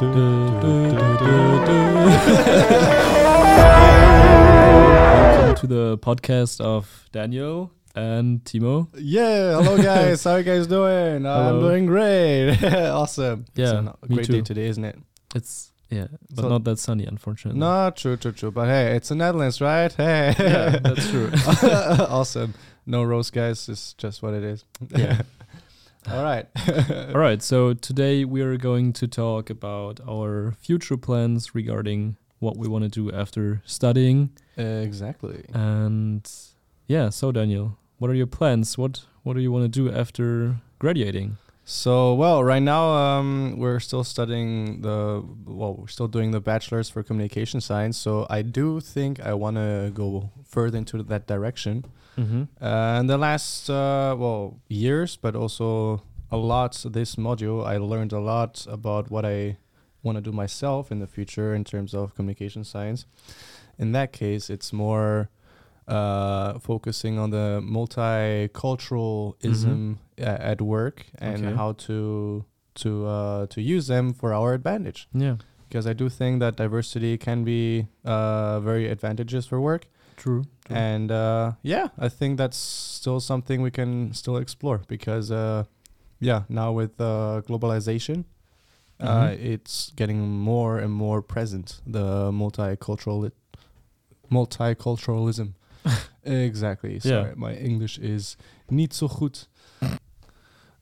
Welcome to the podcast of Daniel and Timo. Yeah, hello guys. How you guys doing? I'm doing great. awesome. Yeah, it's a great too. day today, isn't it? It's yeah, but So- not that sunny, unfortunately. No, true, true, true. But hey, it's the Netherlands, right? Hey, Yeah, that's true. awesome. No roast, guys. It's just what it is. Yeah. All right. All right, so today we are going to talk about our future plans regarding what we want to do after studying. exactly. And yeah, so Daniel, what are your plans? What what do you want to do after graduating? So, well, right now um, we're still studying the, well, we're still doing the bachelor's for communication science. So I do think I want to go further into that direction. Mm-hmm. Uh, in the last, uh, well, years, but also a lot this module, I learned a lot about what I want to do myself in the future in terms of communication science. In that case, it's more uh, focusing on the multiculturalism a- at work and Okay. how to to uh, to use them for our advantage. Yeah, Because I do think that diversity can be uh, very advantageous for work. true. true. And uh, yeah, I think that's still something we can still explore because, uh, yeah, now with uh, globalization, uh, Mhm. it's getting more and more present. The multicultural multiculturalism. Exactly. Yeah. Sorry, my English is niet so goed.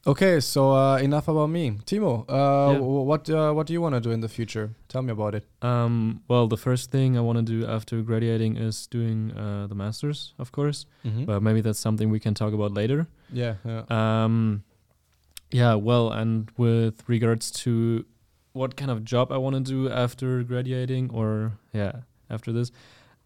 Okay, so uh, enough about me, Timo. Uh, Yeah. wh- what uh, what do you want to do in the future? Tell me about it. Um, well, the first thing I want to do after graduating is doing uh, the masters, of course. But maybe that's something we can talk about later. Yeah, yeah. Um, yeah, well, and with regards to what kind of job I want to do after graduating, or yeah, after this,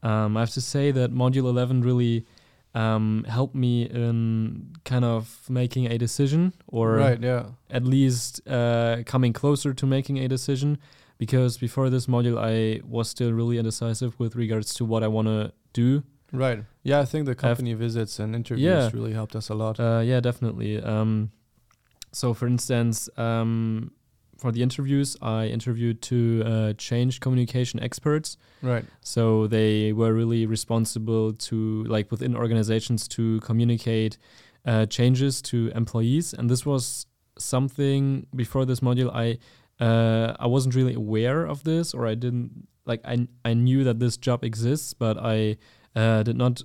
um, I have to say that Module 11 really um, helped me in kind of making a decision, or right, yeah. at least uh, coming closer to making a decision. Because before this module, I was still really indecisive with regards to what I want to do. Right. Yeah, I think the company visits and interviews Yeah. really helped us a lot. Uh, yeah, definitely. Um, so, for instance, um, for the interviews, I interviewed two uh, change communication experts. right. So they were really responsible to, like, within organizations to communicate uh, changes to employees. And this was something before this module I uh, I wasn't really aware of this, or I didn't like I I knew that this job exists, but I uh, did not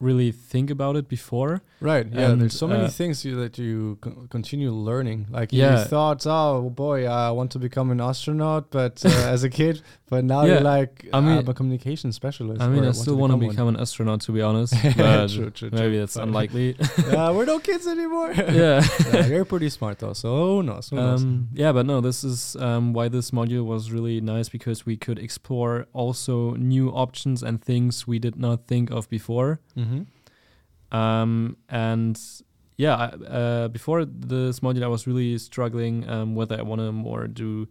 really think about it before. Right. Yeah. And, there's so many uh, things you, that you con- continue learning. Like Yeah. you thought, oh boy, I want to become an astronaut, but uh, as a kid, but now Yeah, you're like, I mean- I'm a communication specialist. I mean, I still want to become one. an astronaut, to be honest. But True, true, maybe true. that's Fine. unlikely. yeah, we're no kids anymore. yeah. Yeah, you're pretty smart though, so who knows? Who knows? Um, yeah, but no, this is um, why this module was really nice because we could explore also new options and things we did not think of before. Mm-hmm. Um, and yeah, I, uh, before this module, I was really struggling um, whether I want to more do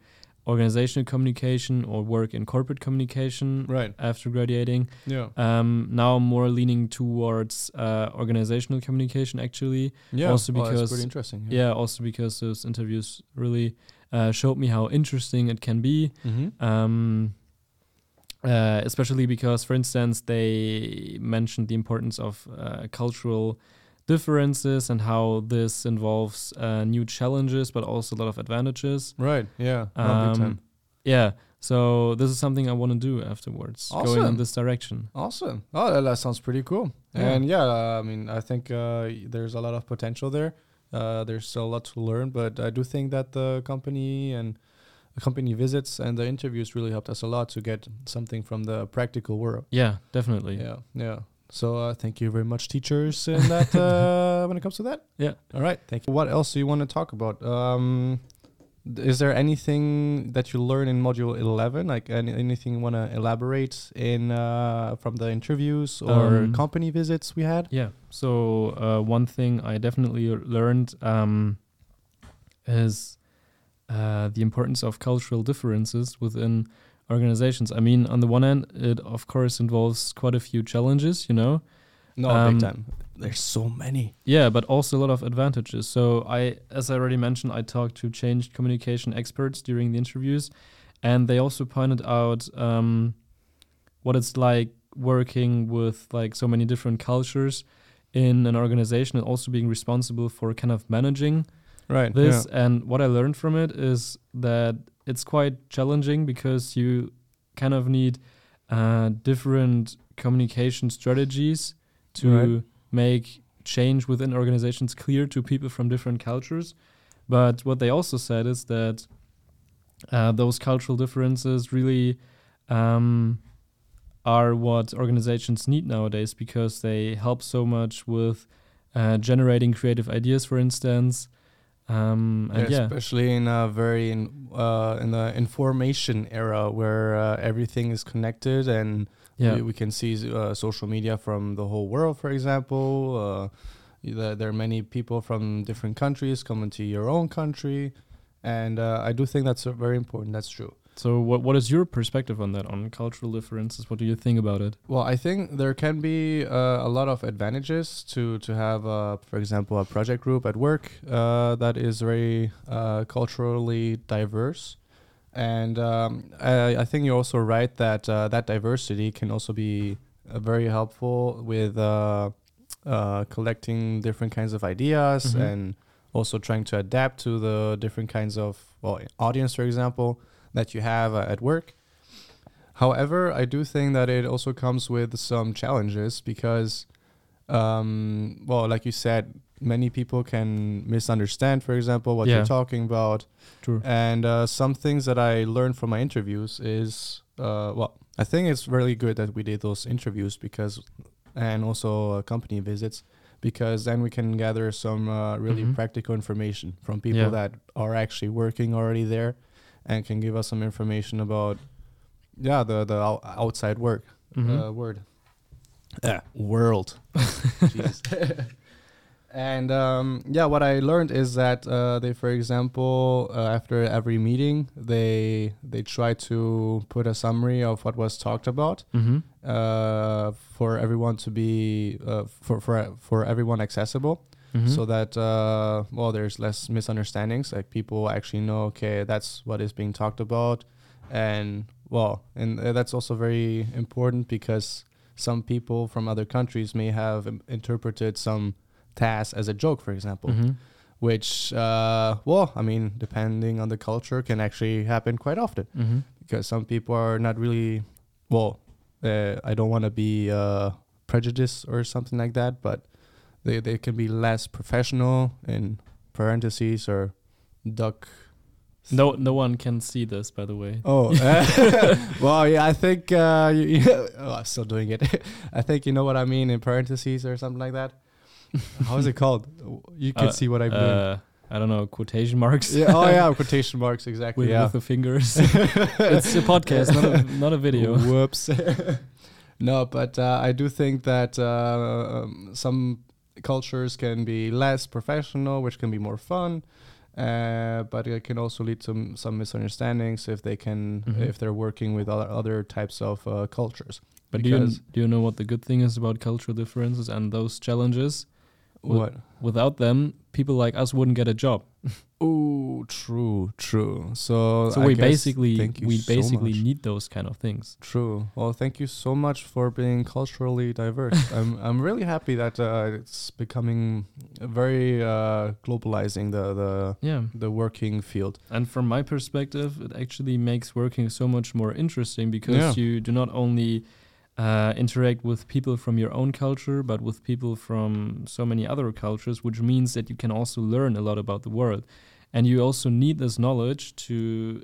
organizational communication or work in corporate communication Right. after graduating. Yeah. Um, now I'm more leaning towards uh, organizational communication actually. Yeah. also that's because- pretty interesting. Yeah, also because those interviews really uh, showed me how interesting it can be. Mm-hmm. Um, uh, especially because, for instance, they mentioned the importance of uh, cultural differences and how this involves uh, new challenges, but also a lot of advantages. Right. Yeah. No, big time. Um, yeah, so this is something I want to do afterwards, going in this direction. Awesome. Oh, that, that sounds pretty cool. Yeah. And yeah, uh, I mean, I think uh, there's a lot of potential there. Uh, there's still a lot to learn, but I do think that the company and the company visits and the interviews really helped us a lot to get something from the practical world. Yeah, definitely. Yeah, yeah. So uh, thank you very much, teachers, in that uh, when it comes to that. Yeah. All right. Thank you. What else do you want to talk about? Um, is there anything that you learn in module 11 like any, anything you want to elaborate in uh, from the interviews or Um, company visits we had Yeah. So uh, one thing I definitely learned um, is uh, the importance of cultural differences within organizations. I mean, on the one hand, it of course involves quite a few challenges, you know. no um, big time there's so many Yeah, but also a lot of advantages. So I, as I already mentioned, I talked to changed communication experts during the interviews, and they also pointed out um, what it's like working with like so many different cultures in an organization and also being responsible for kind of managing Right. this and what i learned from it is that it's quite challenging because you kind of need uh, different communication strategies to Right. make change within organizations clear to people from different cultures but what they also said is that uh, those cultural differences really um, are what organizations need nowadays because they help so much with uh, generating creative ideas, for instance. Um, Yeah, and yeah, especially in a very in, uh, in the information era where uh, everything is connected and yeah, we, we can see uh, social media from the whole world. For example, uh, there, there are many people from different countries coming to your own country, and uh, I do think that's very important. That's true. So, what what is your perspective on that? On cultural differences, what do you think about it? Well, I think there can be uh, a lot of advantages to to have, uh, for example, a project group at work uh, that is very uh, culturally diverse, and um, I, I think you're also right that uh, that diversity can also be uh, very helpful with uh, uh, collecting different kinds of ideas Mhm. and also trying to adapt to the different kinds of well audience, for example, that you have uh, at work. However, I do think that it also comes with some challenges because, um, well, like you said, many people can misunderstand, for example, what Yeah. you're talking about. True. And uh, some things that I learned from my interviews is, uh, well, I think it's really good that we did those interviews because, and also uh, company visits, because then we can gather some uh, really Mhm. practical information from people Yeah. that are actually working already there, and can give us some information about, yeah, the the outside work Mhm. uh, word. Yeah, world. And um, yeah, what I learned is that uh, they, for example, uh, after every meeting, they they try to put a summary of what was talked about Mhm. uh, for everyone to be uh, for for for everyone accessible Mhm. so that uh, well there's less misunderstandings like people actually know okay that's what is being talked about and well and uh, that's also very important because some people from other countries may have im- interpreted some tasks as a joke for example Mhm. which uh, well i mean depending on the culture can actually happen quite often Mhm. because some people are not really well uh, i don't want to be uh, prejudiced or something like that but they, they can be less professional in parentheses or duck No, no one can see this, by the way. oh well yeah i think uh, you, you- oh, i'm still doing it i think you know what i mean in parentheses or something like that how is it called you can Uh, see what i'm doing Uh, I don't know quotation marks. yeah, oh yeah quotation marks exactly with, yeah with the fingers. it's a podcast, not a, not a video. Whoops. no, but uh, I do think that uh, um, some cultures can be less professional, which can be more fun. Uh, but it can also lead to m- some misunderstandings if they can Mhm. if they're working with other, other types of uh, cultures. But do you, do you know what the good thing is about cultural differences and those challenges? What? Without them, people like us wouldn't get a job. Oh, true, true. So, So I we basically we so basically much. need those kind of things. True. Well, thank you so much for being culturally diverse. I'm I'm really happy that uh, it's becoming very uh, globalizing the the Yeah. the working field. And from my perspective, it actually makes working so much more interesting because Yeah. you do not only uh, interact with people from your own culture, but with people from so many other cultures, which means that you can also learn a lot about the world. And you also need this knowledge to,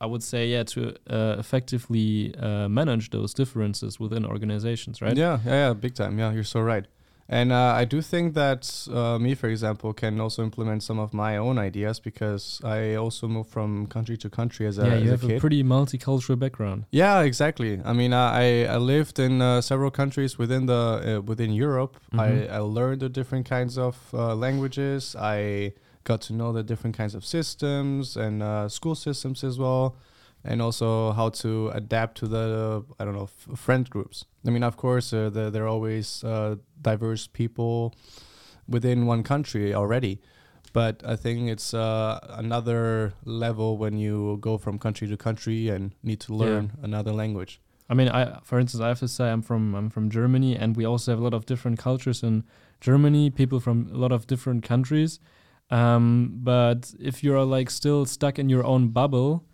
I would say, yeah, to uh, effectively uh, manage those differences within organizations, right? Yeah, yeah, yeah, big time. Yeah, you're so right. And uh, I do think that uh, me, for example, can also implement some of my own ideas because I also moved from country to country as a, yeah, you have a kid. pretty multicultural background. Yeah, exactly. I mean, I I lived in uh, several countries within the uh, within Europe. I, Mhm. I learned the different kinds of uh, languages. I got to know the different kinds of systems and uh, school systems as well, and also how to adapt to the I don't know f- friend groups. I mean, of course, uh, there there are always uh, diverse people within one country already. But I think it's uh, another level when you go from country to country and need to Yeah. learn another language. I mean, I for instance, I have to say I'm from I'm from Germany, and we also have a lot of different cultures in Germany. People from a lot of different countries. Um, but if you're like still stuck in your own bubble,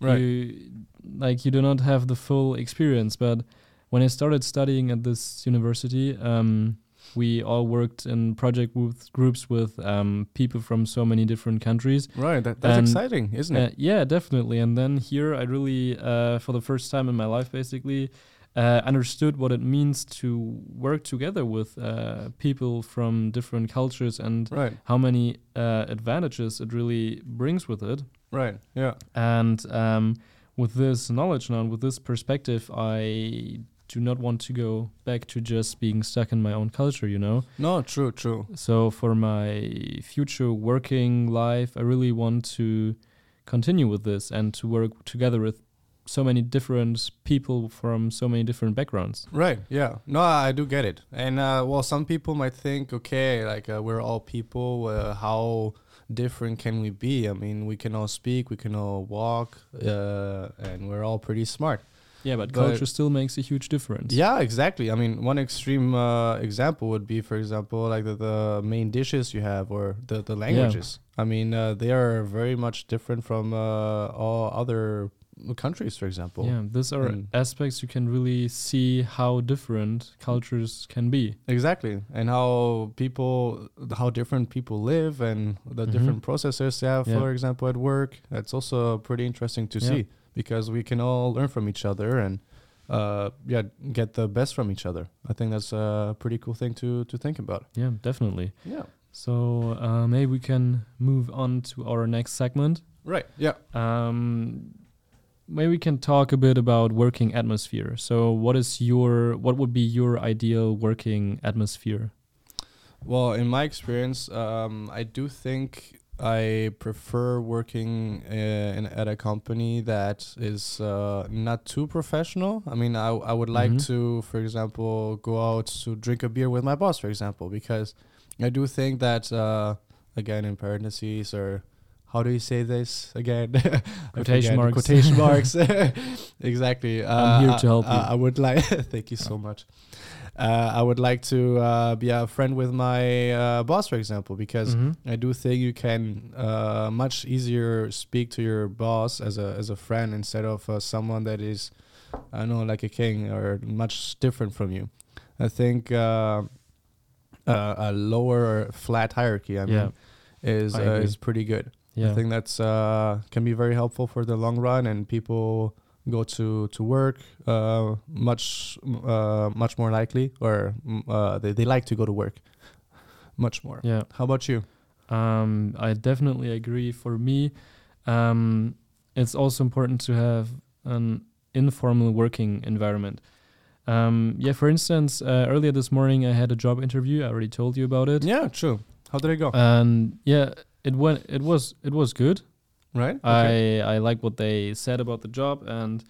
you like you do not have the full experience. But when I started studying at this university, um, we all worked in project with groups with um, people from so many different countries. Right. That, that's And, exciting, isn't Uh, it? yeah, definitely. And then here, I really, uh, for the first time in my life, basically, uh, understood what it means to work together with uh, people from different cultures and Right. how many uh, advantages it really brings with it. Right. Yeah. And um, with this knowledge now, with this perspective, I do not want to go back to just being stuck in my own culture, you know? No. True. True. So for my future working life, I really want to continue with this and to work together with so many different people from so many different backgrounds. Right. Yeah. No, I do get it. And uh, well, some people might think, okay, like uh, we're all people. Uh, how different can we be? I mean, we can all speak, we can all walk, uh, and we're all pretty smart. Yeah, but, But- culture still makes a huge difference. Yeah, exactly. I mean, one extreme uh, example would be, for example, like the, the main dishes you have or the, the languages. I mean, uh, they are very much different from uh, all other countries, for example. Yeah, these are And- aspects you can really see how different cultures can be. Exactly, and how people, how different people live, and the Mhm. different processes they have. Yeah. For example, at work, that's also pretty interesting to Yeah. see because we can all learn from each other and, uh, yeah, get the best from each other. I think that's a pretty cool thing to to think about. Yeah, definitely. Yeah. So uh, maybe we can move on to our next segment. Right. Yeah. Um, maybe we can talk a bit about working atmosphere. So, what is your what would be your ideal working atmosphere? Well, in my experience, um, I do think I prefer working uh, in, at a company that is uh, not too professional. I mean, I, I would like Mhm. to, for example, go out to drink a beer with my boss, for example, because I do think that, uh, again, in parentheses or how do you say this again? Quotation marks. Quotation marks. exactly. I'm here to help uh, you. I would like. thank you so much. Uh, I would like to uh, be a friend with my uh, boss, for example, because Mhm. I do think you can uh, much easier speak to your boss as a as a friend instead of uh, someone that is, I don't know, like a king or much different from you. I think uh, uh, a lower flat hierarchy, I mean, is I uh, is pretty good. Yeah. I think that's uh, can be very helpful for the long run, and people go to to work uh, much uh, much more likely, or uh, they they like to go to work much more. yeah. How about you? Um, I definitely agree. For me, um, it's also important to have an informal working environment. Um, yeah, for instance, uh, earlier this morning I had a job interview. I already told you about it. Yeah, true. How did it go? And yeah, it went. It was. It was good. right? I I like what they said about the job and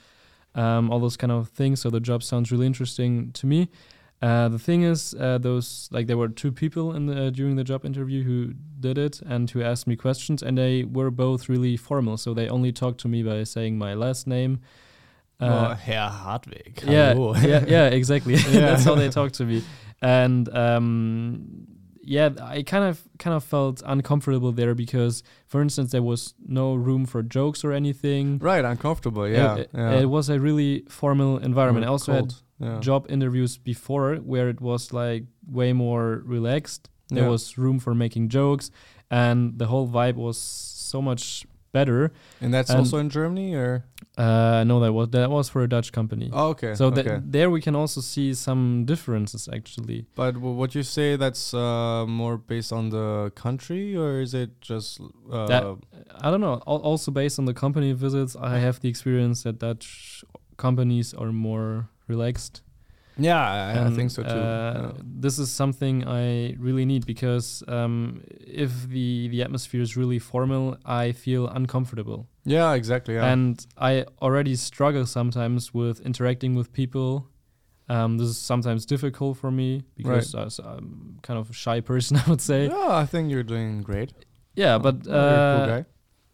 um, all those kind of things. So the job sounds really interesting to me. Uh, the thing is, uh, those like there were two people in the, during the job interview who did it and who asked me questions, and they were both really formal. So they only talked to me by saying my last name. oh, Uh, Herr Hartwig. yeah, yeah, yeah, exactly. Yeah. That's how they talk to me, and um, yeah, I kind of kind of felt uncomfortable there because, for instance, there was no room for jokes or anything. Right, uncomfortable. Yeah, it, yeah. it was a really formal environment. I also cold, yeah. had job interviews before where it was like way more relaxed. There Yeah. was room for making jokes, and the whole vibe was so much better. and that's and- also in Germany, or Uh, no, that was that was for a Dutch company. oh, okay. So okay. tha- there we can also see some differences actually. But w- would you say that's uh, more based on the country, or is it just uh, That- I don't know. al- Also based on the company visits, I have the experience that Dutch companies are more relaxed. Yeah? I, I think so too. uh, yeah. This is something I really need because um, if the the atmosphere is really formal, I feel uncomfortable, Yeah, exactly. Yeah. and I already struggle sometimes with interacting with people. Um, this is sometimes difficult for me because uh, so I'm kind of a shy person, I would say. yeah, I think you're doing great. yeah, but you're a cool uh, guy.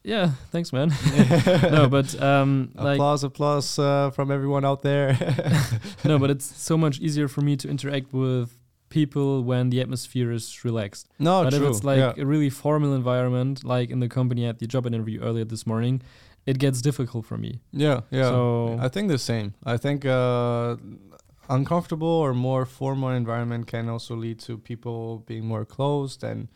Yeah, thanks, man. no, but um, like applause, applause uh, from everyone out there. no, but it's so much easier for me to interact with people when the atmosphere is relaxed. no, but true. if it's like yeah. a really formal environment, like in the company at the job interview earlier this morning, it gets difficult for me. yeah, yeah. So I think the same. I think uh, uncomfortable or more formal environment can also lead to people being more closed and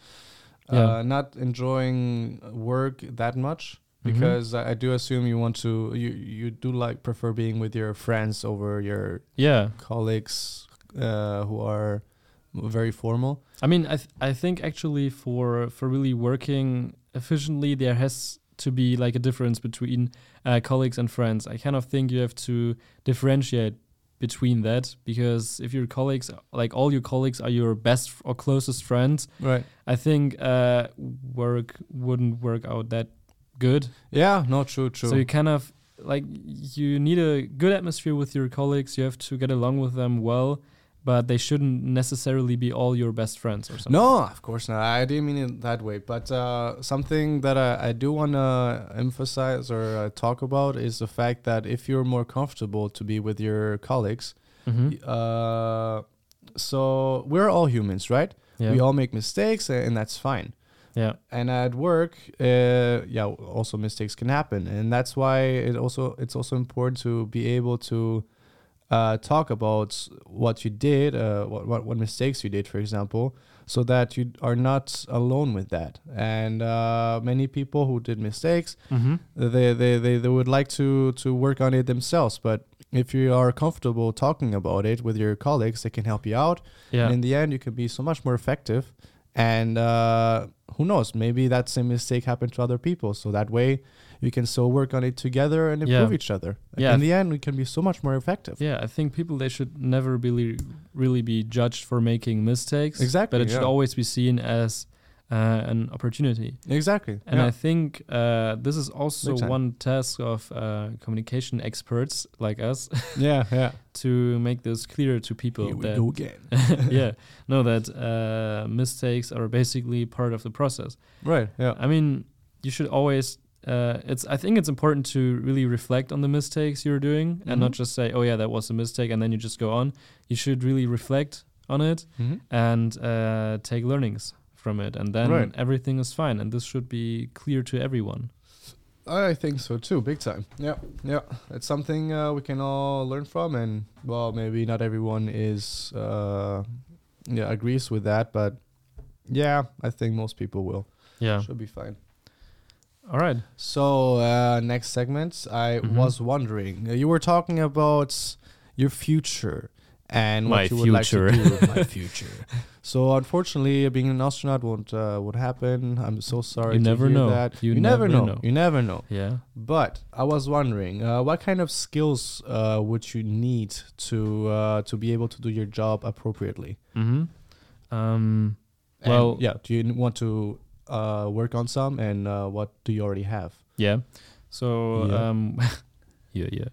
uh, not enjoying work that much. Mhm. Because I I do assume you want to, you you do like prefer being with your friends over your yeah, colleagues uh, who are very formal. I mean, I th- I think actually for for really working efficiently, there has to be like a difference between uh, colleagues and friends. I kind of think you have to differentiate between that because if your colleagues, like all your colleagues, are your best f- or closest friends, Right. I think uh, work wouldn't work out that good. Yeah. No. True. True. So you kind of like you need a good atmosphere with your colleagues. You have to get along with them well, but they shouldn't necessarily be all your best friends or something. No, of course not. I didn't mean it that way. But uh, something that I, I do want to emphasize or uh, talk about is the fact that if you're more comfortable to be with your colleagues, Mhm. uh, so we're all humans, right? Yeah. We all make mistakes, and that's fine. yeah. And at work, uh, yeah, also mistakes can happen, and that's why it also it's also important to be able to uh, talk about what you did, uh, what, what what mistakes you did, for example, so that you are not alone with that. And uh, many people who did mistakes, Mm-hmm. they, they, they, they would like to to work on it themselves, but if you are comfortable talking about it with your colleagues, they can help you out. Yeah. And in the end, you can be so much more effective. And uh, who knows? Maybe that same mistake happened to other people. So that way, you can still work on it together and Yeah. improve each other. Yeah. In the end, we can be so much more effective. yeah, I think people they should never really really be judged for making mistakes. Exactly, But it should always be seen as uh, an opportunity. Exactly. And yeah. I think uh, this is also Big time. one task of uh, communication experts like us yeah, yeah. to make this clear to people Here we that go again. yeah, know that uh, mistakes are basically part of the process. right. Yeah. I mean, you should always. Uh, it's. I think it's important to really reflect on the mistakes you're doing and not Mhm. just say, "Oh yeah, that was a mistake," and then you just go on. You should really reflect on it hmm and uh, take learnings from it, and then Right. everything is fine. And this should be clear to everyone. I think so too, big time. Yeah, yeah. It's something uh, we can all learn from, and well, maybe not everyone is, uh, yeah, agrees with that, but yeah, I think most people will. Yeah. Should be fine. All right. So uh, next segment, I Mhm. was wondering, you were talking about your future and My what you would future. like to do with my future. So unfortunately, being an astronaut won't uh, would happen. I'm so sorry. You to never hear know. That. You never, never know. know. You never know. Yeah. But I was wondering, uh, what kind of skills uh, would you need to uh, to be able to do your job appropriately? Mm-hmm. Um. Well- yeah. Do you want to uh, work on some, and uh, what do you already have? Yeah. So Yeah. um yeah, yeah.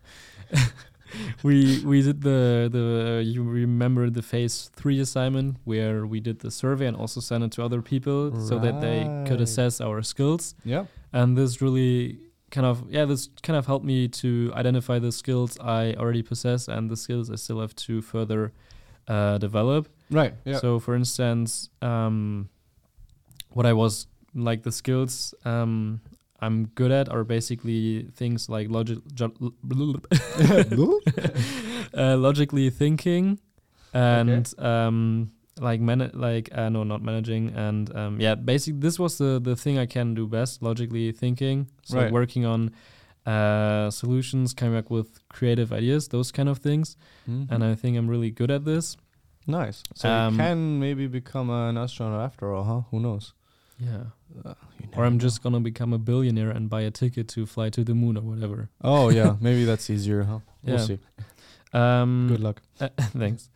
we we did the the you remember the phase 3 assignment where we did the survey and also sent it to other people so that they could assess our skills Yeah. and this really kind of yeah this kind of helped me to identify the skills I already possess and the skills I still have to further uh, develop. Right. Yeah. So, for instance, um, what I was like the skills um, I'm good at are basically things like logic, uh, logically thinking, and um, like man, like uh, no, not managing, and um, yeah, basically this was the the thing I can do best: logically thinking. So Right. working on uh, solutions, coming up with creative ideas, those kind of things, Mhm. and I think I'm really good at this. nice. So Um, you can maybe become an astronaut after all, huh? Who knows? Yeah. Uh, Or I'm know. just gonna become a billionaire and buy a ticket to fly to the moon or whatever. Oh yeah, maybe that's easier, huh? We'll Yeah. see. Um, Good luck. uh, thanks.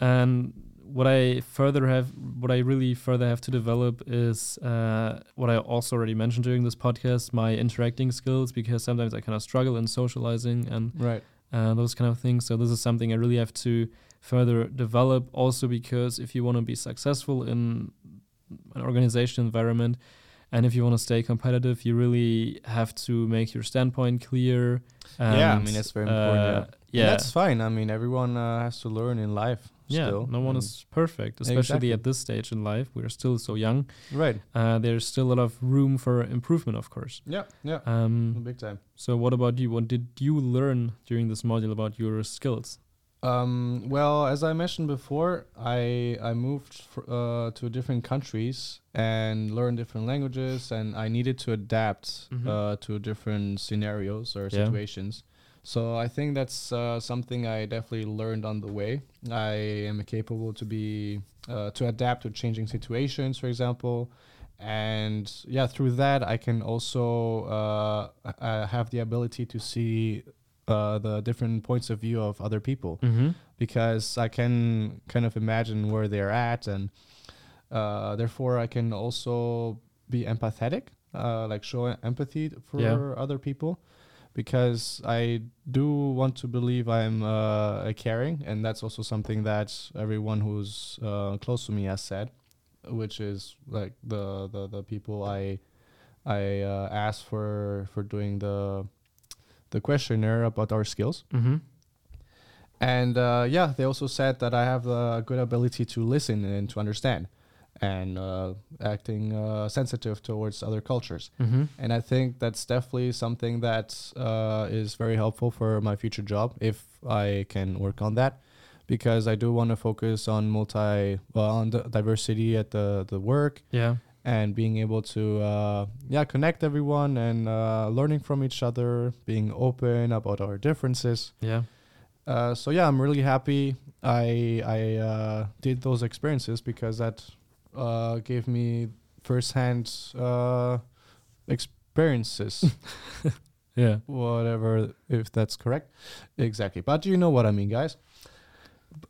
And what I further have, what I really further have to develop is uh, what I also already mentioned during this podcast, my interacting skills, because sometimes I kind of struggle in socializing and Right. uh, those kind of things. So this is something I really have to further develop. Also, because if you want to be successful in an organization environment, And if you want to stay competitive, you really have to make your standpoint clear. Yeah, I mean, it's very important, yeah. uh, Yeah, that's fine. I mean, everyone uh, has to learn in life. yeah. still, no one is perfect, especially Exactly. at this stage in life. We're still so young. right. Uh, there's still a lot of room for improvement, of course. Yeah, yeah, Um, big time. so, what about you? What did you learn during this module about your skills? Um, well, as I mentioned before, I I moved fr- uh, to different countries and learned different languages, and I needed to adapt Mhm. uh, to different scenarios or Yeah. situations. So I think that's uh, something I definitely learned on the way. I am capable to be uh, to adapt to changing situations, for example, and yeah, through that I can also uh, uh, have the ability to see uh, the different points of view of other people Mm-hmm. because I can kind of imagine where they're at, and uh, therefore I can also be empathetic, uh, like show empathy for Yeah. other people, because I do want to believe I'm uh, caring, and that's also something that everyone who's uh, close to me has said, which is like the the, the people I I uh, asked for for doing the the questionnaire about our skills. Mm-hmm. And uh, yeah, they also said that I have a good ability to listen and to understand, and uh, acting uh, sensitive towards other cultures. Mm-hmm. And I think that's definitely something that uh, is very helpful for my future job if I can work on that, because I do want to focus on multi, well, on diversity at the the work Yeah. And being able to uh, yeah connect everyone and uh, learning from each other, being open about our differences. Yeah. Uh, so yeah, I'm really happy I I uh, did those experiences because that uh, gave me firsthand uh, experiences, Yeah. whatever if that's correct, exactly. But you know what I mean, guys.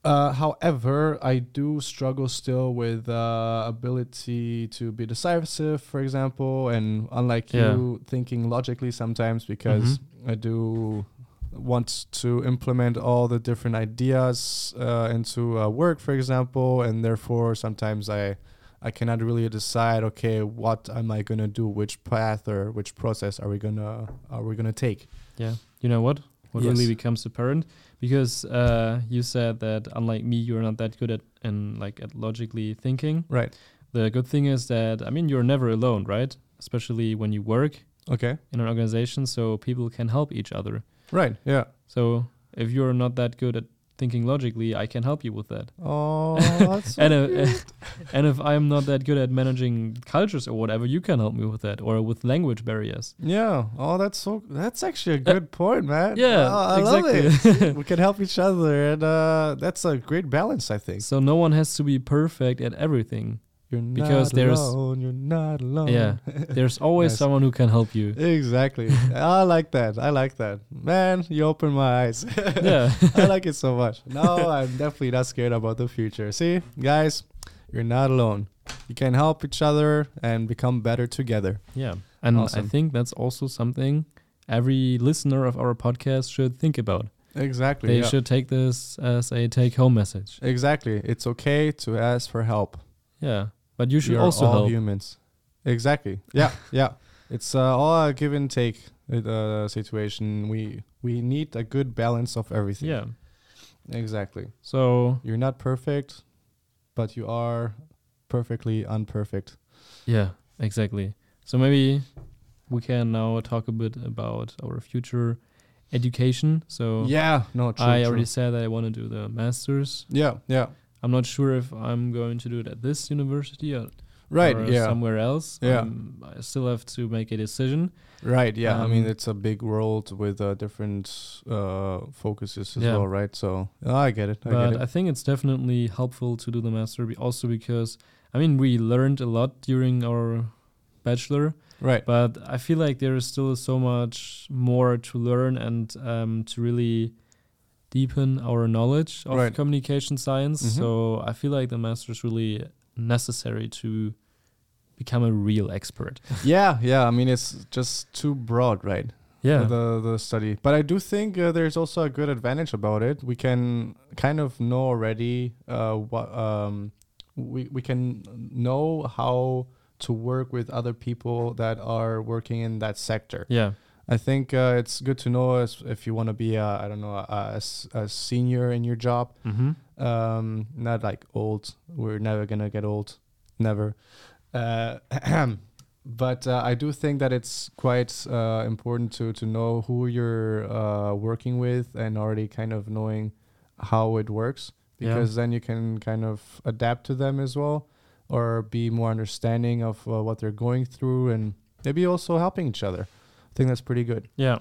Uh, however, I do struggle still with uh, ability to be decisive, for example, and unlike Yeah. you, thinking logically sometimes because I do want to implement all the different ideas uh, into uh, work, for example, and therefore sometimes I I cannot really decide. Okay, what am I gonna do? Which path or which process are we gonna are we gonna take? Yeah. You know what? What Yes. really becomes apparent because uh, you said that unlike me, you're not that good at and like at logically thinking. Right. The good thing is that I mean you're never alone, right? Especially when you work Okay. in an organization, so people can help each other. Right. Yeah. So if you're not that good at thinking logically, I can help you with that. Oh, that's so and uh, and if I'm not that good at managing cultures or whatever, you can help me with that or with language barriers. yeah. Oh, that's so. That's actually a good point, man. Uh, yeah, Oh, I exactly. love it. we can help each other, and uh, that's a great balance, I think. So no one has to be perfect at everything. You're Because not there's- alone. You're not alone. Yeah. There's always Nice. someone who can help you. Exactly. I like that. I like that. Man, you open my eyes. yeah. I like it so much. No, I'm definitely not scared about the future. See, guys, you're not alone. You can help each other and become better together. Yeah. And I think that's also something every listener of our podcast should think about. Exactly. They yeah. should take this as a take home message. Exactly. It's okay to ask for help. Yeah. But you should also all help. humans. Exactly. Yeah. yeah. It's uh, all a give and take uh, situation. We we need a good balance of everything. Yeah. Exactly. So You're not perfect, but you are perfectly unperfect. yeah, exactly. So maybe we can now talk a bit about our future education. So Yeah. No. True. I true. already said that I want to do the masters. Yeah. Yeah. I'm not sure if I'm going to do it at this university or, Right. or yeah. somewhere else. Yeah. Um, I still have to make a decision. Right. Yeah. I mean, Um, it's a big world with uh, different uh, focuses as Yeah. well, right? So oh, I get it. I but get I think it's definitely helpful to do the master be- also because I mean we learned a lot during our bachelor, right. but I feel like there is still so much more to learn and um, to really deepen our knowledge of Right. communication science. Mhm. So I feel like the master is really necessary to become a real expert. yeah. Yeah. I mean, it's just too broad, right? Yeah. the the study. But I do think uh, there's also a good advantage about it. We can kind of know already uh, what um, we we can know how to work with other people that are working in that sector. Yeah. I think uh, it's good to know as if you want to be, a, I don't know, a, a a senior in your job. Mm-hmm. Um, not like old. We're never gonna get old, never. Uh, but uh, I do think that it's quite uh, important to to know who you're uh, working with and already kind of knowing how it works Yeah. because then you can kind of adapt to them as well or be more understanding of uh, what they're going through and maybe also helping each other. I think that's pretty good. Yeah.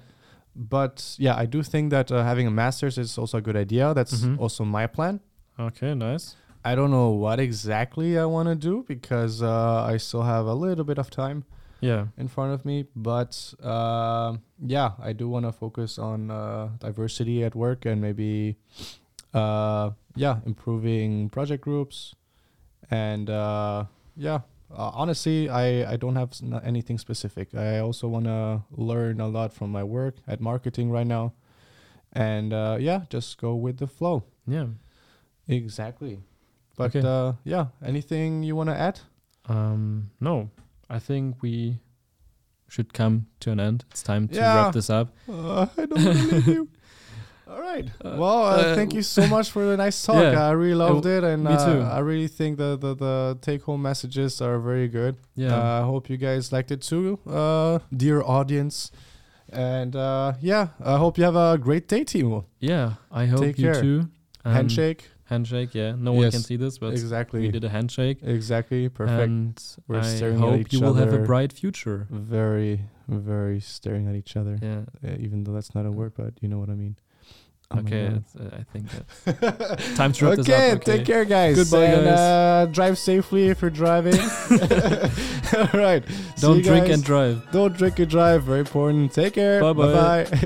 But yeah, I do think that uh, having a master's is also a good idea. That's Mhm. also my plan. Okay. Nice. I don't know what exactly I want to do because uh, I still have a little bit of time Yeah. in front of me. But uh, yeah, I do want to focus on uh, diversity at work and maybe, uh, yeah, improving project groups. And uh, yeah, uh, honestly, I, I don't have anything specific. I also want to learn a lot from my work at marketing right now. And uh, yeah, just go with the flow. Yeah. Exactly. But Okay. uh, yeah, anything you want to add? Um. No. I think we should come to an end. It's time to Yeah. wrap this up. Uh, I don't believe you. All right. Uh, well, uh, uh, thank you so much for the nice talk. Yeah. I really loved it, and me uh, too. I really think the the, the take home messages are very good. Yeah. Uh, I hope you guys liked it too, uh, dear audience. And uh, yeah, I hope you have a great day, Timo. yeah. I hope take you care. too. Um, Handshake. Handshake. Yeah. No one can see this, but exactly. we did a handshake. Exactly. Perfect. And We're I staring at hope each you will have a bright future. very, very staring at each other. Yeah. Uh, even though that's not a word, but you know what I mean. Oh okay. Uh, I think that's time to wrap this okay, up. Okay. take care, guys. Goodbye, and, guys. Uh, drive safely if you're driving. All right. Don't drink guys. and drive. Don't drink and drive. Very important. Take care. Bye bye.